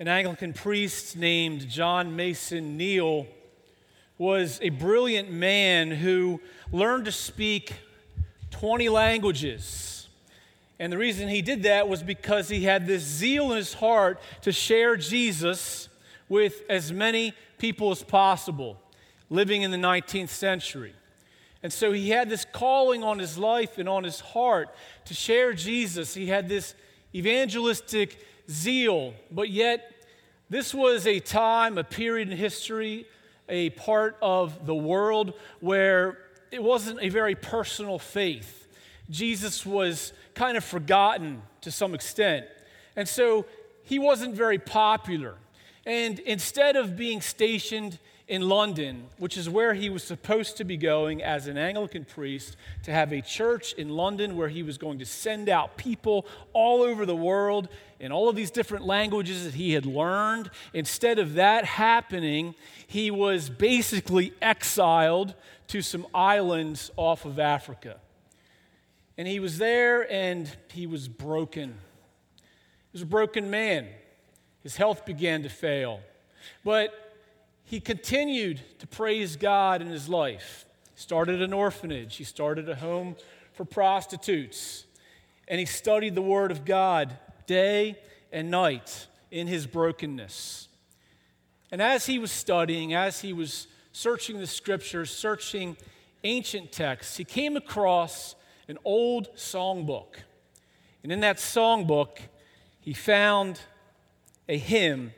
an Anglican priest named John Mason Neale was a brilliant man who learned to speak 20 languages. And the reason he did that was because he had this zeal in his heart to share Jesus with as many people as possible living in the 19th century. And so he had this calling on his life and on his heart to share Jesus. He had this evangelistic zeal, but yet this was a time, a period in history, a part of the world where it wasn't a very personal faith. Jesus was kind of forgotten to some extent. And so he wasn't very popular. And instead of being stationed in London, which is where he was supposed to be going as an Anglican priest, to have a church in London where he was going to send out people all over the world in all of these different languages that he had learned. Instead of that happening, he was basically exiled to some islands off of Africa. And he was there and he was broken. He was a broken man. His health began to fail. But he continued to praise God in his life. He started an orphanage, he started a home for prostitutes, and he studied the Word of God day and night in his brokenness. And as he was studying, as he was searching the scriptures, searching ancient texts, he came across an old songbook. And in that songbook, he found a hymn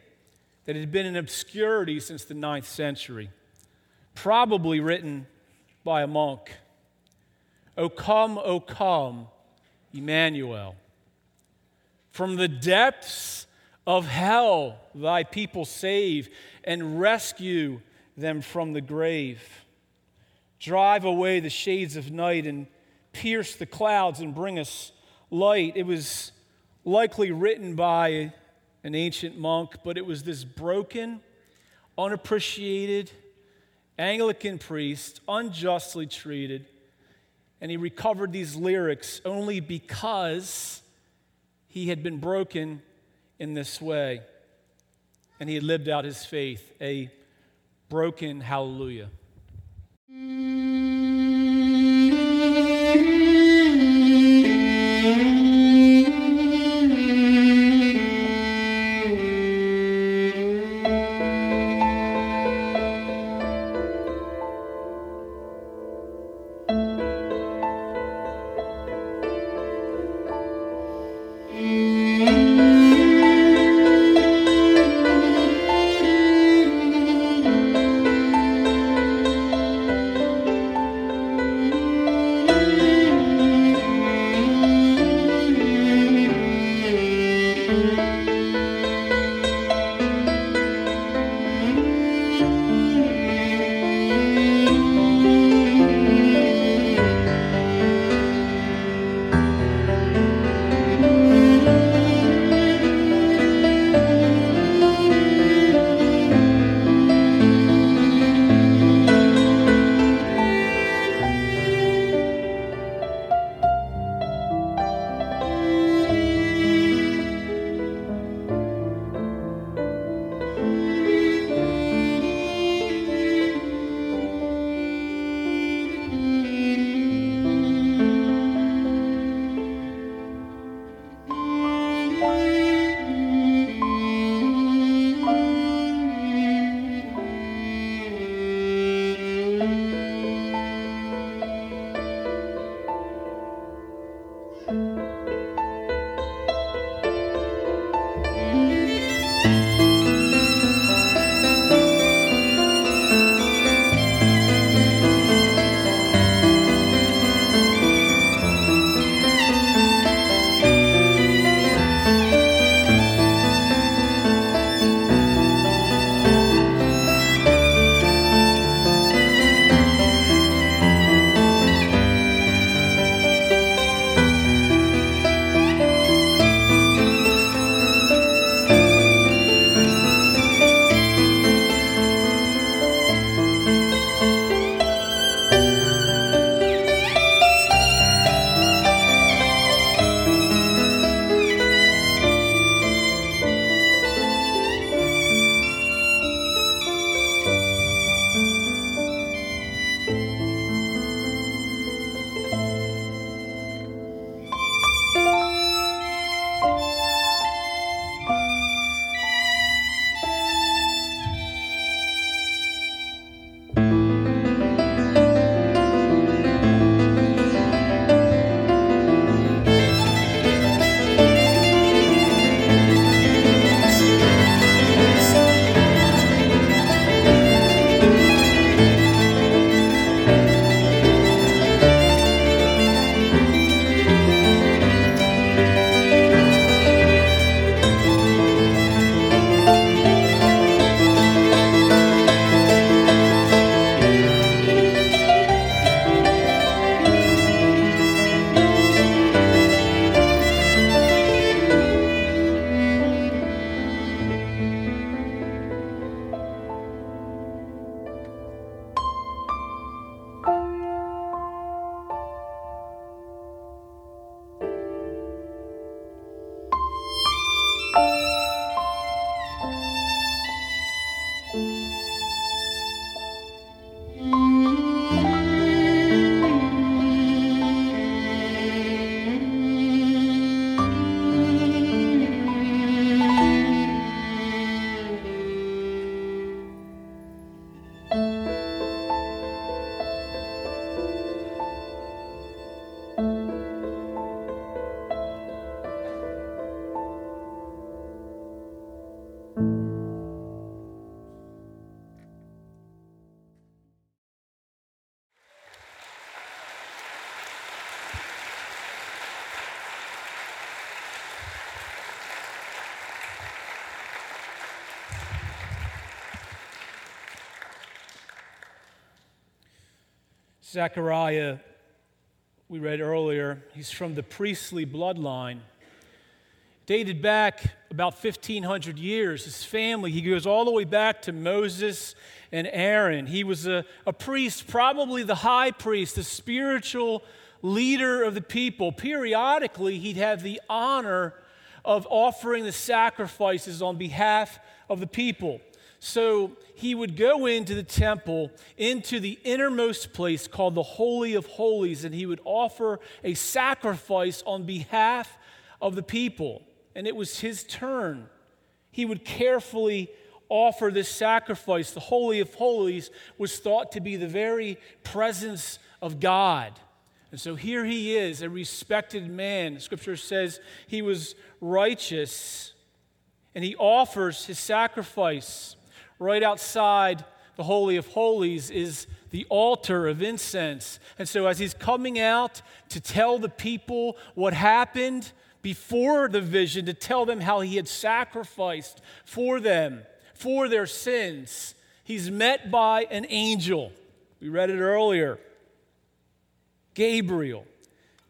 that had been in obscurity since the ninth century, probably written by a monk. O come, O come, Emmanuel. From the depths of hell, thy people save and rescue them from the grave. Drive away the shades of night and pierce the clouds and bring us light. It was likely written by an ancient monk, but it was this broken, unappreciated Anglican priest, unjustly treated. And he recovered these lyrics only because he had been broken in this way. And he had lived out his faith, a broken hallelujah. Bye. Zechariah, we read earlier, he's from the priestly bloodline. Dated back about 1,500 years. His family, he goes all the way back to Moses and Aaron. He was a, a priest, probably the high priest, the spiritual leader of the people. Periodically, he'd have the honor of offering the sacrifices on behalf of the people. So he would go into the temple, into the innermost place called the Holy of Holies, and he would offer a sacrifice on behalf of the people. And it was his turn. He would carefully offer this sacrifice. The Holy of Holies was thought to be the very presence of God. And so here he is, a respected man. Scripture says he was righteous, and he offers his sacrifice right outside the Holy of Holies is the altar of incense. And so, as he's coming out to tell the people what happened before the vision, to tell them how he had sacrificed for them, for their sins, he's met by an angel. We read it earlier. Gabriel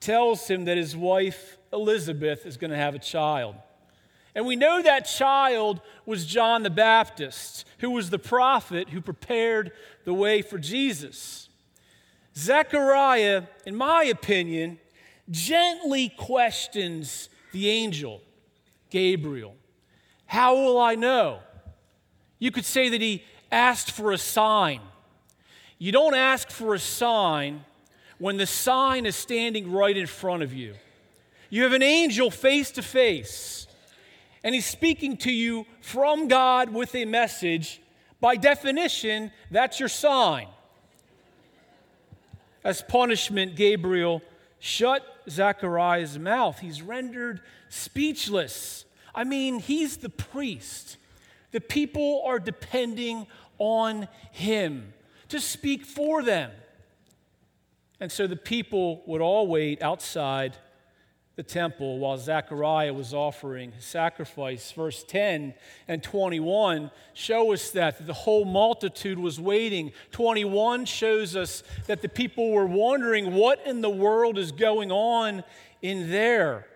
tells him that his wife Elizabeth is going to have a child. And we know that child was John the Baptist, who was the prophet who prepared the way for Jesus. Zechariah, in my opinion, gently questions the angel, Gabriel. How will I know? You could say that he asked for a sign. You don't ask for a sign when the sign is standing right in front of you. You have an angel face to face and he's speaking to you from God with a message, by definition, that's your sign. As punishment, Gabriel shut Zechariah's mouth. He's rendered speechless. I mean, he's the priest. The people are depending on him to speak for them. And so the people would all wait outside the temple while Zechariah was offering sacrifice. Verse 10 and 21 show us that the whole multitude was waiting. 21 shows us that the people were wondering what in the world is going on in there.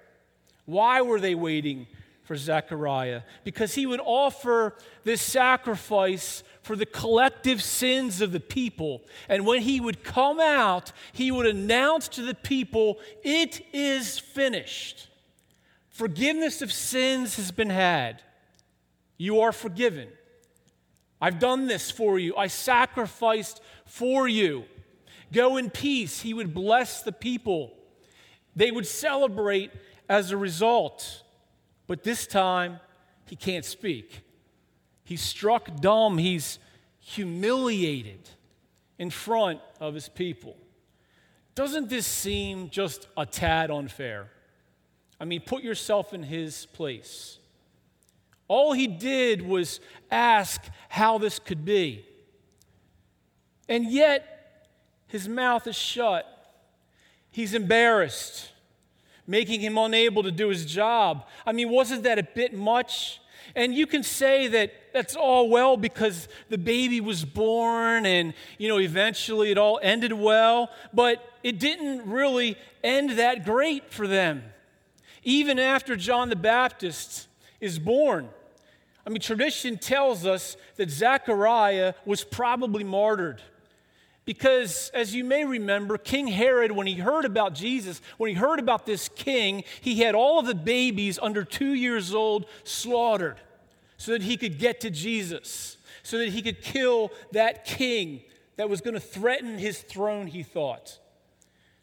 Why were they waiting for Zechariah? Because he would offer this sacrifice for the collective sins of the people. And when he would come out, he would announce to the people, It is finished. Forgiveness of sins has been had. You are forgiven. I've done this for you. I sacrificed for you. Go in peace. He would bless the people. They would celebrate as a result. But this time, he can't speak. He's struck dumb. He's humiliated in front of his people. Doesn't this seem just a tad unfair? I mean, put yourself in his place. All he did was ask how this could be. And yet, his mouth is shut. He's embarrassed, making him unable to do his job. I mean, wasn't that a bit much? And you can say that that's all well because the baby was born and, you know, eventually it all ended well, but it didn't really end that great for them. Even after John the Baptist is born. I mean, tradition tells us that Zechariah was probably martyred. Because, as you may remember, King Herod, when he heard about Jesus, when he heard about this king, he had all of the babies under two years old slaughtered so that he could get to Jesus, so that he could kill that king that was going to threaten his throne, he thought.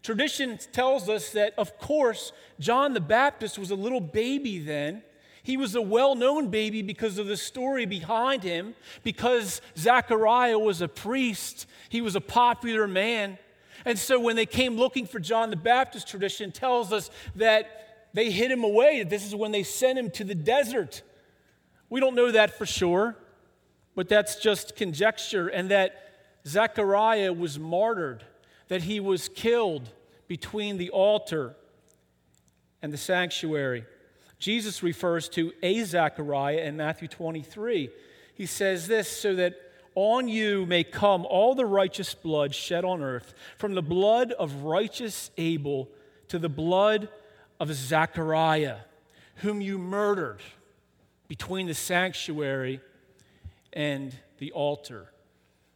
Tradition tells us that, of course, John the Baptist was a little baby then. He was a well known baby because of the story behind him, because Zechariah was a priest, he was a popular man. And so when they came looking for John the Baptist, tradition tells us that they hid him away. This is when they sent him to the desert. We don't know that for sure, but that's just conjecture. And that Zechariah was martyred, that he was killed between the altar and the sanctuary. Jesus refers to a Zechariah in Matthew 23. He says this so that on you may come all the righteous blood shed on earth, from the blood of righteous Abel to the blood of Zechariah, whom you murdered between the sanctuary and the altar.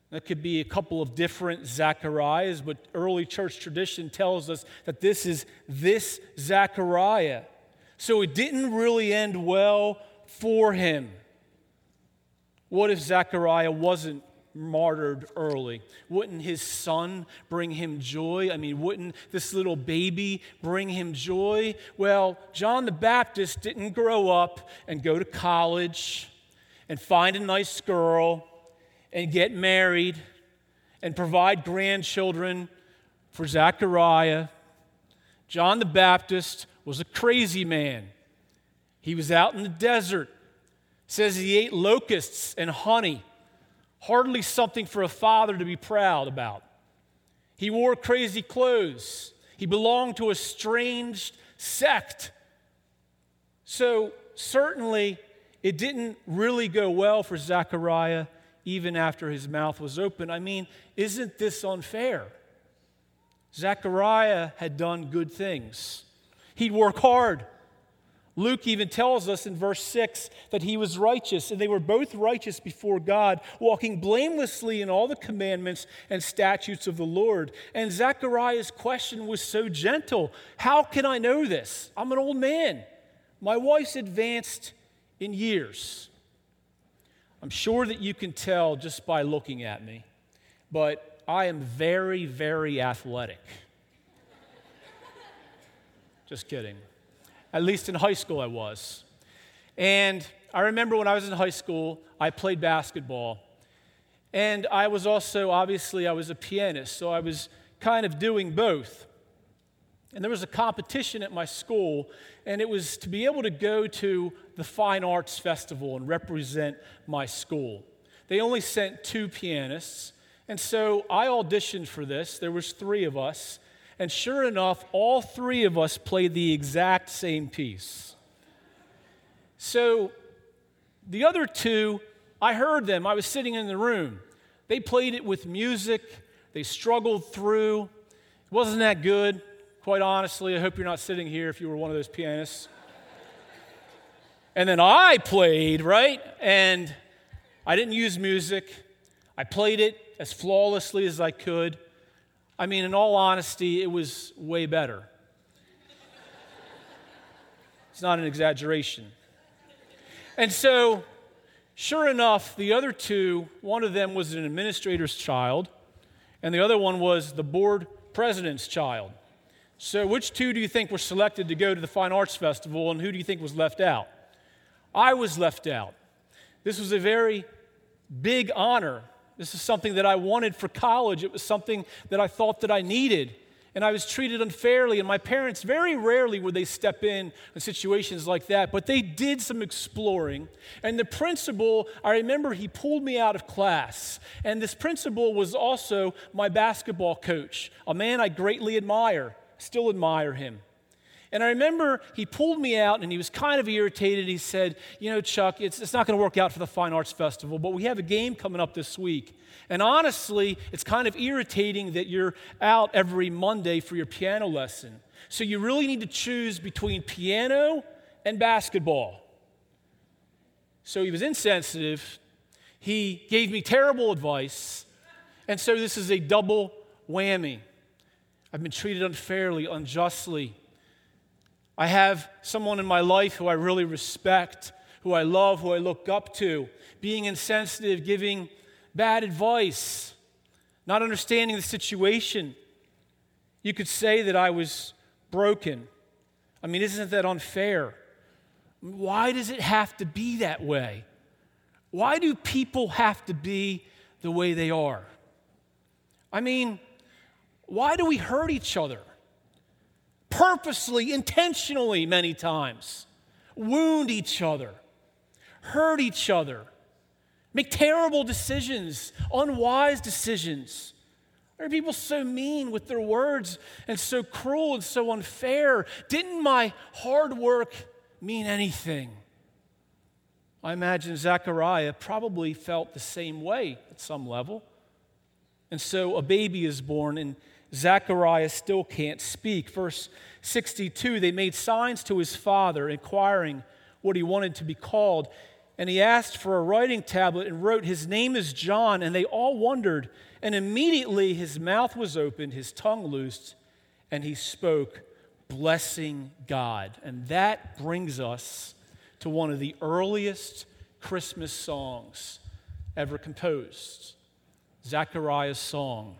That could be a couple of different Zacharias, but early church tradition tells us that this is this Zachariah. So it didn't really end well for him. What if Zechariah wasn't martyred early? Wouldn't his son bring him joy? I mean, wouldn't this little baby bring him joy? Well, John the Baptist didn't grow up and go to college and find a nice girl and get married and provide grandchildren for Zechariah. John the Baptist was a crazy man. He was out in the desert. says he ate locusts and honey. Hardly something for a father to be proud about. He wore crazy clothes. He belonged to a strange sect. So, certainly, it didn't really go well for Zechariah even after his mouth was open. I mean, isn't this unfair? Zechariah had done good things. He'd work hard. Luke even tells us in verse 6 that he was righteous, and they were both righteous before God, walking blamelessly in all the commandments and statutes of the Lord. And Zechariah's question was so gentle How can I know this? I'm an old man. My wife's advanced in years. I'm sure that you can tell just by looking at me, but I am very, very athletic. Just kidding. At least in high school, I was. And I remember when I was in high school, I played basketball. And I was also, obviously, I was a pianist, so I was kind of doing both. And there was a competition at my school, and it was to be able to go to the Fine Arts Festival and represent my school. They only sent two pianists, and so I auditioned for this. There was three of us, and sure enough, all three of us played the exact same piece. So the other two, I heard them. I was sitting in the room. They played it with music, they struggled through. It wasn't that good, quite honestly. I hope you're not sitting here if you were one of those pianists. and then I played, right? And I didn't use music, I played it as flawlessly as I could. I mean, in all honesty, it was way better. it's not an exaggeration. And so, sure enough, the other two, one of them was an administrator's child, and the other one was the board president's child. So, which two do you think were selected to go to the Fine Arts Festival, and who do you think was left out? I was left out. This was a very big honor this is something that I wanted for college. It was something that I thought that I needed. And I was treated unfairly. And my parents, very rarely would they step in in situations like that, but they did some exploring. And the principal, I remember he pulled me out of class. And this principal was also my basketball coach, a man I greatly admire, still admire him. And I remember he pulled me out and he was kind of irritated. He said, You know, Chuck, it's, it's not going to work out for the Fine Arts Festival, but we have a game coming up this week. And honestly, it's kind of irritating that you're out every Monday for your piano lesson. So you really need to choose between piano and basketball. So he was insensitive. He gave me terrible advice. And so this is a double whammy. I've been treated unfairly, unjustly. I have someone in my life who I really respect, who I love, who I look up to, being insensitive, giving bad advice, not understanding the situation. You could say that I was broken. I mean, isn't that unfair? Why does it have to be that way? Why do people have to be the way they are? I mean, why do we hurt each other? Purposely, intentionally, many times. Wound each other, hurt each other, make terrible decisions, unwise decisions. Why are people so mean with their words and so cruel and so unfair? Didn't my hard work mean anything? I imagine Zechariah probably felt the same way at some level. And so a baby is born, and Zechariah still can't speak. Verse 62 they made signs to his father, inquiring what he wanted to be called. And he asked for a writing tablet and wrote, His name is John. And they all wondered. And immediately his mouth was opened, his tongue loosed, and he spoke, blessing God. And that brings us to one of the earliest Christmas songs ever composed Zechariah's song,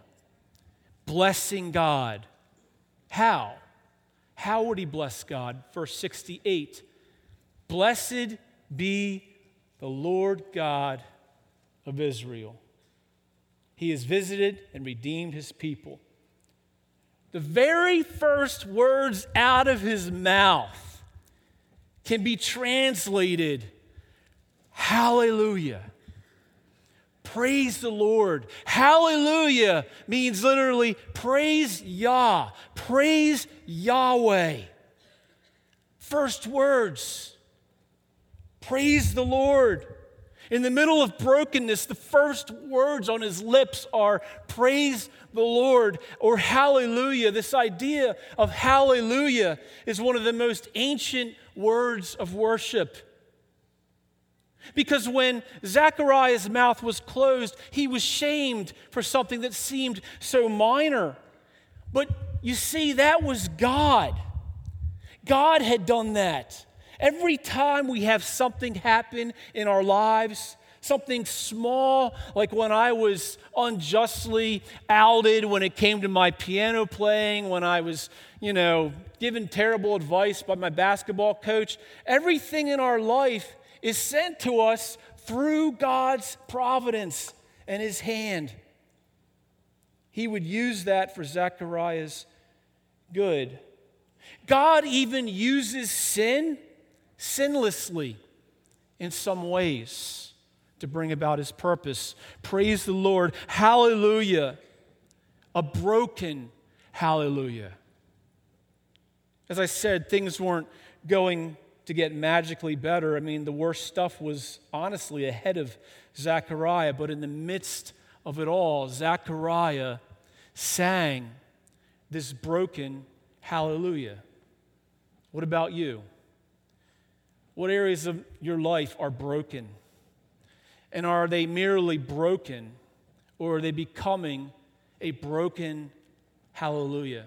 blessing God. How? How would he bless God? Verse 68 Blessed be the Lord God of Israel. He has visited and redeemed his people. The very first words out of his mouth can be translated Hallelujah. Praise the Lord. Hallelujah means literally praise Yah, praise Yahweh. First words, praise the Lord. In the middle of brokenness, the first words on his lips are praise the Lord or hallelujah. This idea of hallelujah is one of the most ancient words of worship. Because when Zechariah's mouth was closed, he was shamed for something that seemed so minor. But you see, that was God. God had done that. Every time we have something happen in our lives, something small, like when I was unjustly outed when it came to my piano playing, when I was, you know, given terrible advice by my basketball coach, everything in our life is sent to us through God's providence and his hand. He would use that for Zechariah's good. God even uses sin sinlessly in some ways to bring about his purpose. Praise the Lord. Hallelujah. A broken hallelujah. As I said, things weren't going to get magically better. I mean, the worst stuff was honestly ahead of Zechariah, but in the midst of it all, Zechariah sang this broken hallelujah. What about you? What areas of your life are broken? And are they merely broken, or are they becoming a broken hallelujah?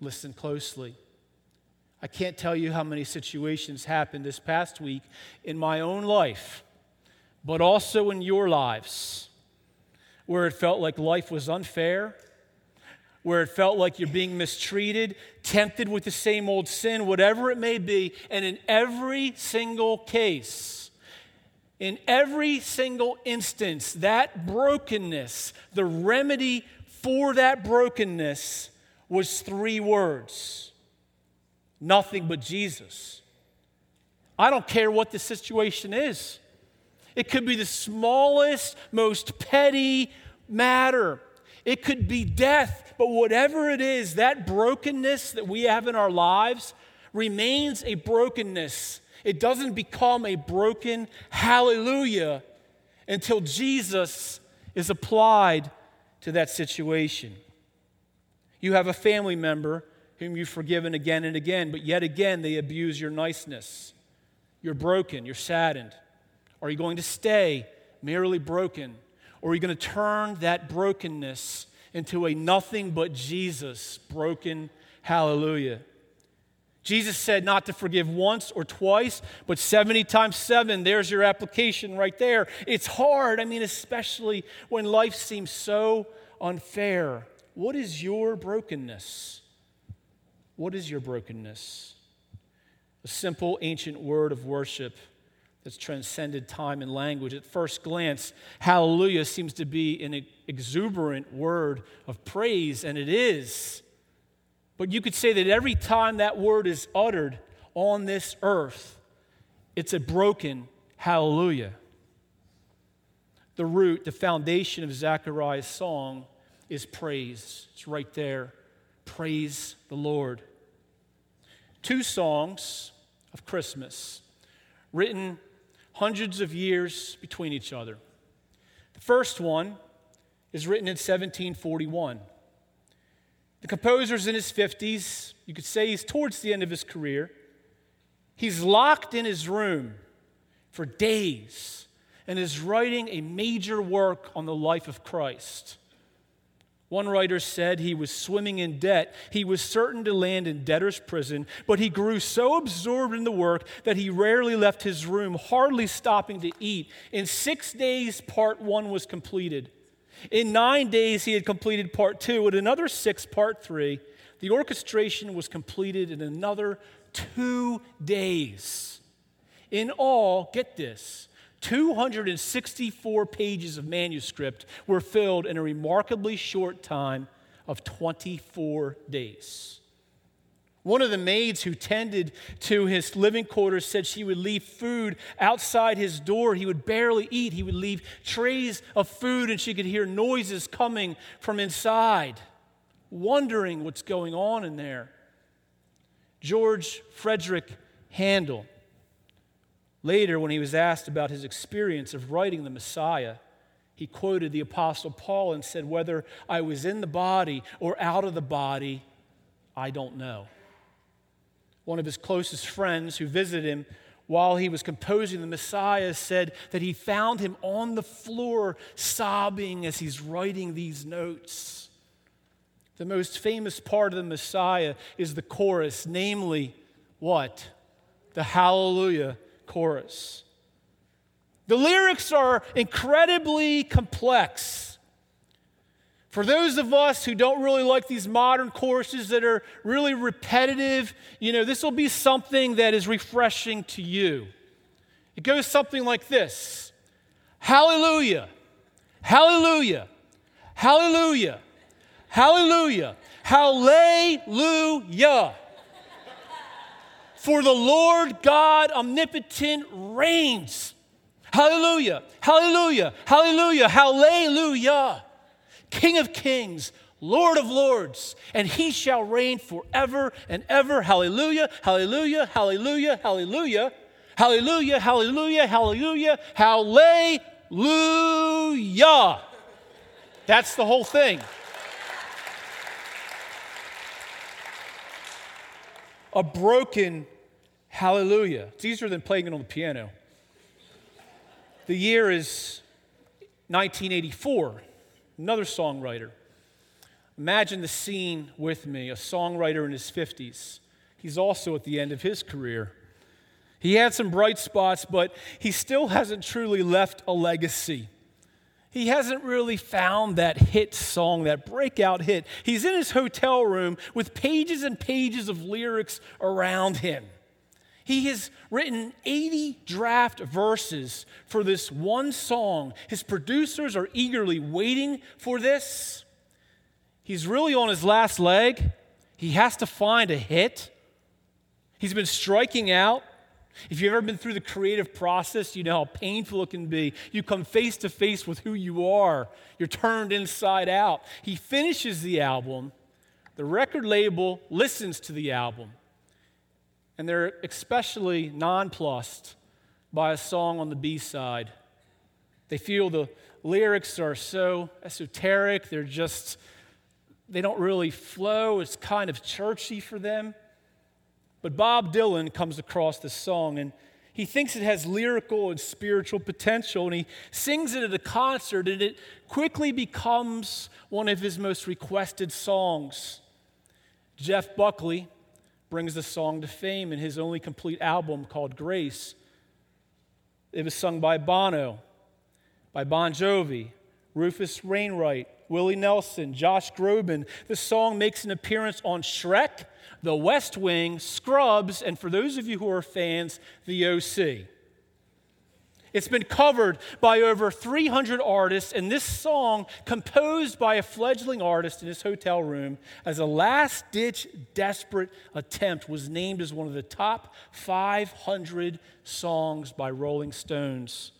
Listen closely. I can't tell you how many situations happened this past week in my own life, but also in your lives, where it felt like life was unfair, where it felt like you're being mistreated, tempted with the same old sin, whatever it may be. And in every single case, in every single instance, that brokenness, the remedy for that brokenness was three words nothing but Jesus. I don't care what the situation is. It could be the smallest, most petty matter. It could be death, but whatever it is, that brokenness that we have in our lives remains a brokenness. It doesn't become a broken hallelujah until Jesus is applied to that situation. You have a family member whom you've forgiven again and again, but yet again they abuse your niceness. You're broken, you're saddened. Are you going to stay merely broken? Or are you going to turn that brokenness into a nothing but Jesus broken hallelujah? Jesus said not to forgive once or twice, but 70 times 7. There's your application right there. It's hard, I mean, especially when life seems so unfair. What is your brokenness? What is your brokenness? A simple ancient word of worship that's transcended time and language. At first glance, hallelujah seems to be an exuberant word of praise, and it is. But you could say that every time that word is uttered on this earth, it's a broken hallelujah. The root, the foundation of Zechariah's song is praise. It's right there. Praise the Lord. Two songs of Christmas written hundreds of years between each other. The first one is written in 1741. The composer's in his 50s. You could say he's towards the end of his career. He's locked in his room for days and is writing a major work on the life of Christ. One writer said he was swimming in debt. He was certain to land in debtor's prison, but he grew so absorbed in the work that he rarely left his room, hardly stopping to eat. In six days, part one was completed. In nine days, he had completed part two. In another six, part three. The orchestration was completed in another two days. In all, get this 264 pages of manuscript were filled in a remarkably short time of 24 days. One of the maids who tended to his living quarters said she would leave food outside his door. He would barely eat. He would leave trays of food, and she could hear noises coming from inside, wondering what's going on in there. George Frederick Handel, later, when he was asked about his experience of writing the Messiah, he quoted the Apostle Paul and said, Whether I was in the body or out of the body, I don't know one of his closest friends who visited him while he was composing the Messiah, said that he found him on the floor sobbing as he's writing these notes. The most famous part of the Messiah is the chorus, namely, what? The Hallelujah chorus. The lyrics are incredibly complex. For those of us who don't really like these modern courses that are really repetitive, you know, this will be something that is refreshing to you. It goes something like this Hallelujah, Hallelujah, Hallelujah, Hallelujah, Hallelujah. For the Lord God omnipotent reigns. Hallelujah, Hallelujah, Hallelujah, Hallelujah. King of kings, Lord of lords, and he shall reign forever and ever. Hallelujah, hallelujah, hallelujah, hallelujah, hallelujah, hallelujah, hallelujah, hallelujah. That's the whole thing. A broken hallelujah. It's easier than playing it on the piano. The year is 1984 another songwriter. Imagine the scene with me a songwriter in his 50s. He's also at the end of his career. He had some bright spots, but he still hasn't truly left a legacy. He hasn't really found that hit song, that breakout hit. He's in his hotel room with pages and pages of lyrics around him. He has written 80 draft verses for this one song. His producers are eagerly waiting for this. He's really on his last leg. He has to find a hit. He's been striking out. If you've ever been through the creative process, you know how painful it can be. You come face to face with who you are, you're turned inside out. He finishes the album, the record label listens to the album and they're especially nonplussed by a song on the B side. They feel the lyrics are so esoteric, they're just, they don't really flow. It's kind of churchy for them. But Bob Dylan comes across this song and He thinks it has lyrical and spiritual potential, and he sings it at a concert, and it quickly becomes one of his most requested songs. Jeff Buckley brings the song to fame in his only complete album called Grace. It was sung by Bono, by Bon Jovi, Rufus Wainwright, Willie Nelson, Josh Groban. The song makes an appearance on Shrek, The West Wing, Scrubs, and for those of you who are fans, The OC. It's been covered by over 300 artists, and this song, composed by a fledgling artist in his hotel room as a last ditch, desperate attempt, was named as one of the top 500 songs by Rolling Stones.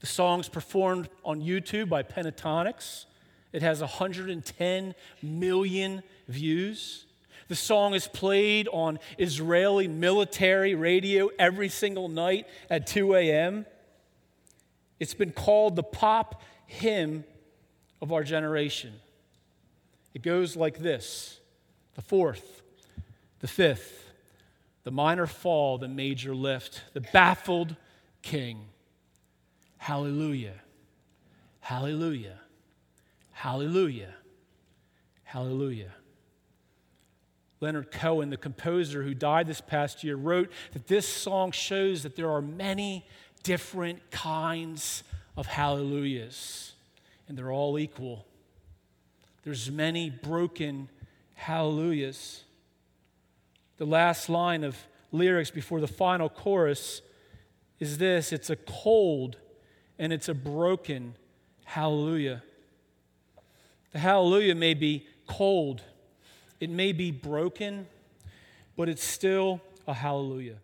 The song's performed on YouTube by Pentatonix. It has 110 million views. The song is played on Israeli military radio every single night at 2 a.m. It's been called the pop hymn of our generation. It goes like this the fourth, the fifth, the minor fall, the major lift, the baffled king. Hallelujah, hallelujah, hallelujah, hallelujah. Leonard Cohen, the composer who died this past year, wrote that this song shows that there are many different kinds of hallelujahs, and they're all equal. There's many broken hallelujahs. The last line of lyrics before the final chorus is this it's a cold and it's a broken hallelujah. The hallelujah may be cold it may be broken, but it's still a hallelujah.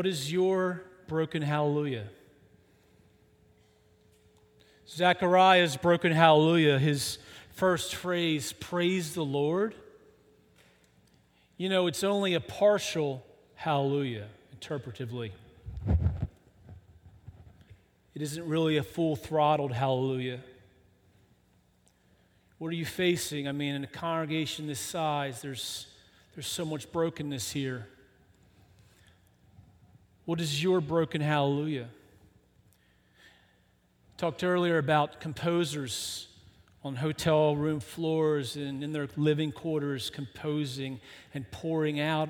What is your broken hallelujah? Zechariah's broken hallelujah, his first phrase, praise the Lord. You know, it's only a partial hallelujah, interpretively. It isn't really a full throttled hallelujah. What are you facing? I mean, in a congregation this size, there's, there's so much brokenness here. What is your broken hallelujah? Talked earlier about composers on hotel room floors and in their living quarters composing and pouring out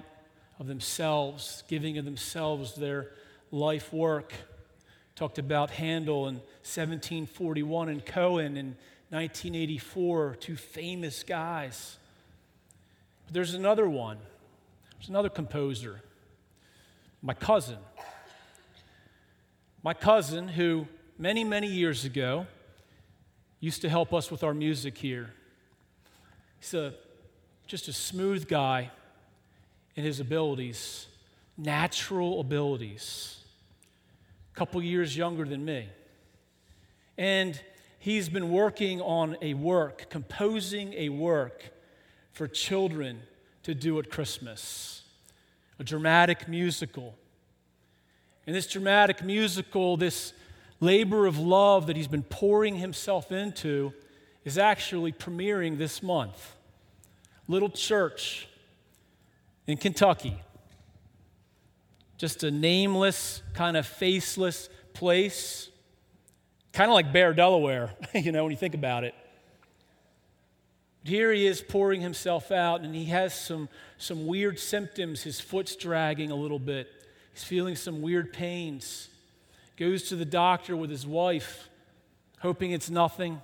of themselves, giving of themselves their life work. Talked about Handel in 1741 and Cohen in 1984, two famous guys. But there's another one. There's another composer, my cousin. My cousin, who many, many years ago used to help us with our music here. He's a, just a smooth guy in his abilities, natural abilities. A couple years younger than me. And he's been working on a work, composing a work for children to do at Christmas, a dramatic musical. In this dramatic musical, this labor of love that he's been pouring himself into is actually premiering this month. Little church in Kentucky. Just a nameless, kind of faceless place Kind of like Bear, Delaware, you know, when you think about it. But here he is pouring himself out, and he has some, some weird symptoms. His foot's dragging a little bit, he's feeling some weird pains. Goes to the doctor with his wife, hoping it's nothing.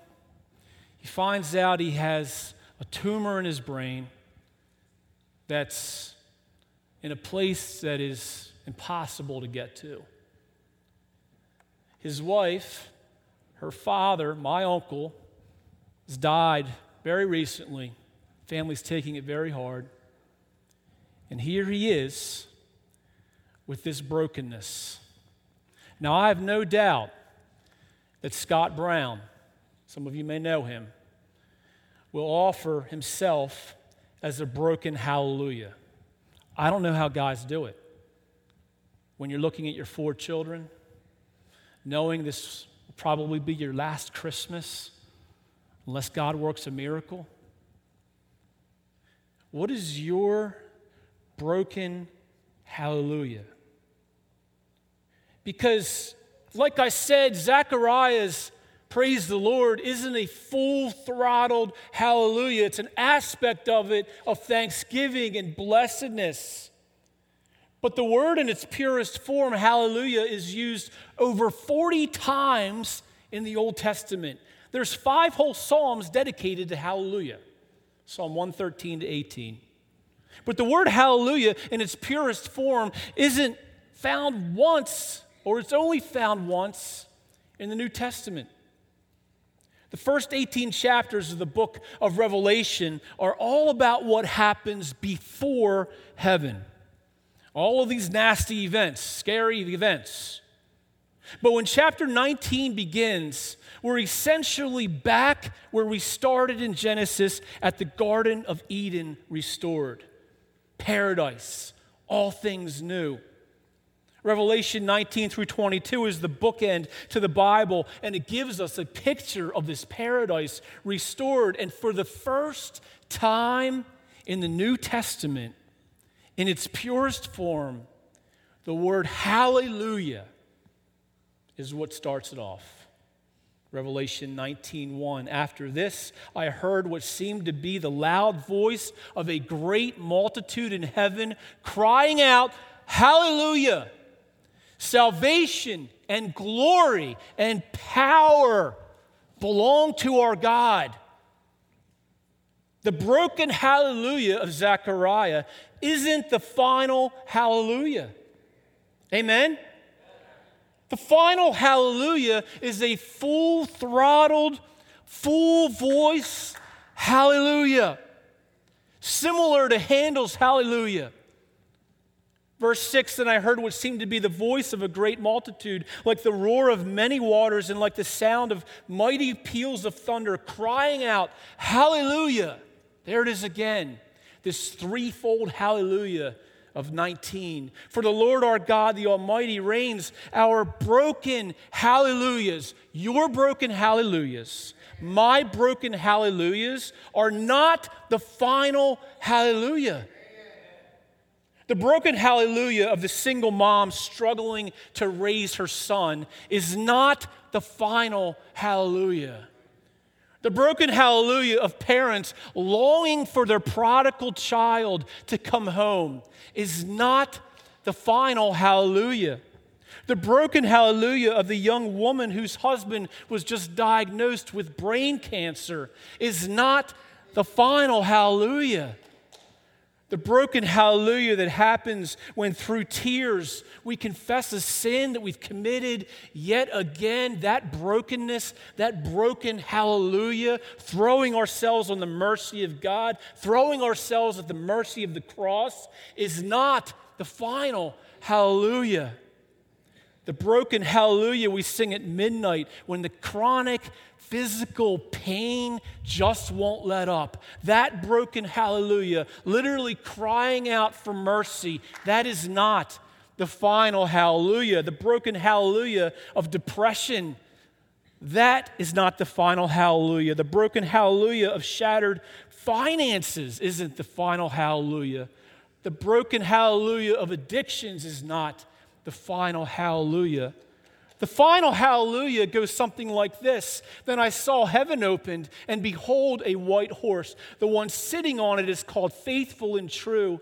He finds out he has a tumor in his brain that's in a place that is impossible to get to. His wife her father, my uncle, has died very recently. Family's taking it very hard. And here he is with this brokenness. Now, I have no doubt that Scott Brown, some of you may know him, will offer himself as a broken hallelujah. I don't know how guys do it. When you're looking at your four children, knowing this will probably be your last Christmas unless God works a miracle? What is your broken hallelujah? Because, like I said, Zechariah's praise the Lord isn't a full throttled hallelujah. It's an aspect of it of thanksgiving and blessedness. But the word in its purest form, hallelujah, is used over 40 times in the Old Testament. There's five whole psalms dedicated to hallelujah Psalm 113 to 18. But the word hallelujah in its purest form isn't found once, or it's only found once in the New Testament. The first 18 chapters of the book of Revelation are all about what happens before heaven. All of these nasty events, scary events. But when chapter 19 begins, we're essentially back where we started in Genesis at the Garden of Eden restored. Paradise, all things new. Revelation 19 through 22 is the bookend to the Bible, and it gives us a picture of this paradise restored. And for the first time in the New Testament, in its purest form, the word hallelujah is what starts it off. Revelation 19:1 After this I heard what seemed to be the loud voice of a great multitude in heaven crying out hallelujah salvation and glory and power belong to our God the broken hallelujah of Zechariah isn't the final hallelujah. Amen? The final hallelujah is a full throttled, full voice hallelujah. Similar to Handel's hallelujah. Verse 6 Then I heard what seemed to be the voice of a great multitude, like the roar of many waters and like the sound of mighty peals of thunder, crying out, Hallelujah! There it is again, this threefold hallelujah of 19. For the Lord our God, the Almighty, reigns. Our broken hallelujahs, your broken hallelujahs, my broken hallelujahs are not the final hallelujah. The broken hallelujah of the single mom struggling to raise her son is not the final hallelujah. The broken hallelujah of parents longing for their prodigal child to come home is not the final hallelujah. The broken hallelujah of the young woman whose husband was just diagnosed with brain cancer is not the final hallelujah. The broken hallelujah that happens when through tears we confess a sin that we've committed yet again, that brokenness, that broken hallelujah, throwing ourselves on the mercy of God, throwing ourselves at the mercy of the cross, is not the final hallelujah. The broken hallelujah we sing at midnight when the chronic physical pain just won't let up. That broken hallelujah, literally crying out for mercy, that is not the final hallelujah. The broken hallelujah of depression, that is not the final hallelujah. The broken hallelujah of shattered finances isn't the final hallelujah. The broken hallelujah of addictions is not the final hallelujah. The final hallelujah goes something like this Then I saw heaven opened, and behold, a white horse. The one sitting on it is called faithful and true.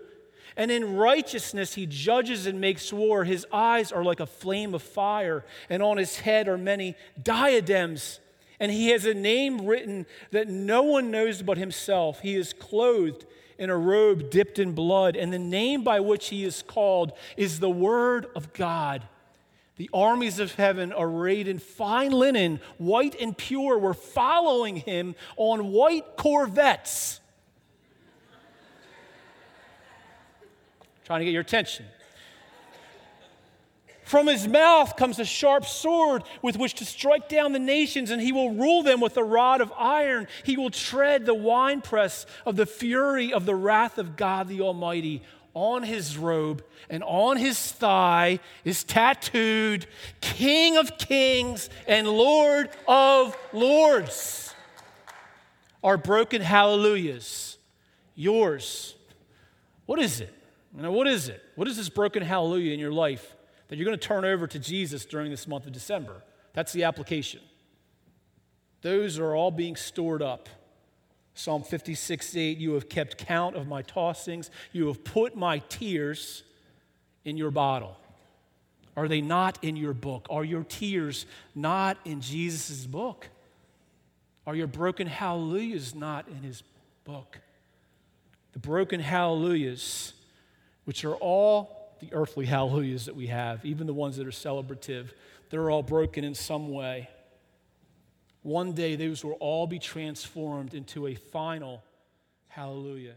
And in righteousness he judges and makes war. His eyes are like a flame of fire, and on his head are many diadems. And he has a name written that no one knows but himself. He is clothed in a robe dipped in blood, and the name by which he is called is the Word of God. The armies of heaven, arrayed in fine linen, white and pure, were following him on white corvettes. Trying to get your attention. From his mouth comes a sharp sword with which to strike down the nations, and he will rule them with a rod of iron. He will tread the winepress of the fury of the wrath of God the Almighty. On his robe and on his thigh is tattooed King of Kings and Lord of Lords. Our broken hallelujahs, yours. What is it? You know, what is it? What is this broken hallelujah in your life? That you're going to turn over to Jesus during this month of December. That's the application. Those are all being stored up. Psalm 56 8, you have kept count of my tossings, you have put my tears in your bottle. Are they not in your book? Are your tears not in Jesus' book? Are your broken hallelujahs not in his book? The broken hallelujahs, which are all the earthly hallelujahs that we have, even the ones that are celebrative, they're all broken in some way. One day, those will all be transformed into a final hallelujah.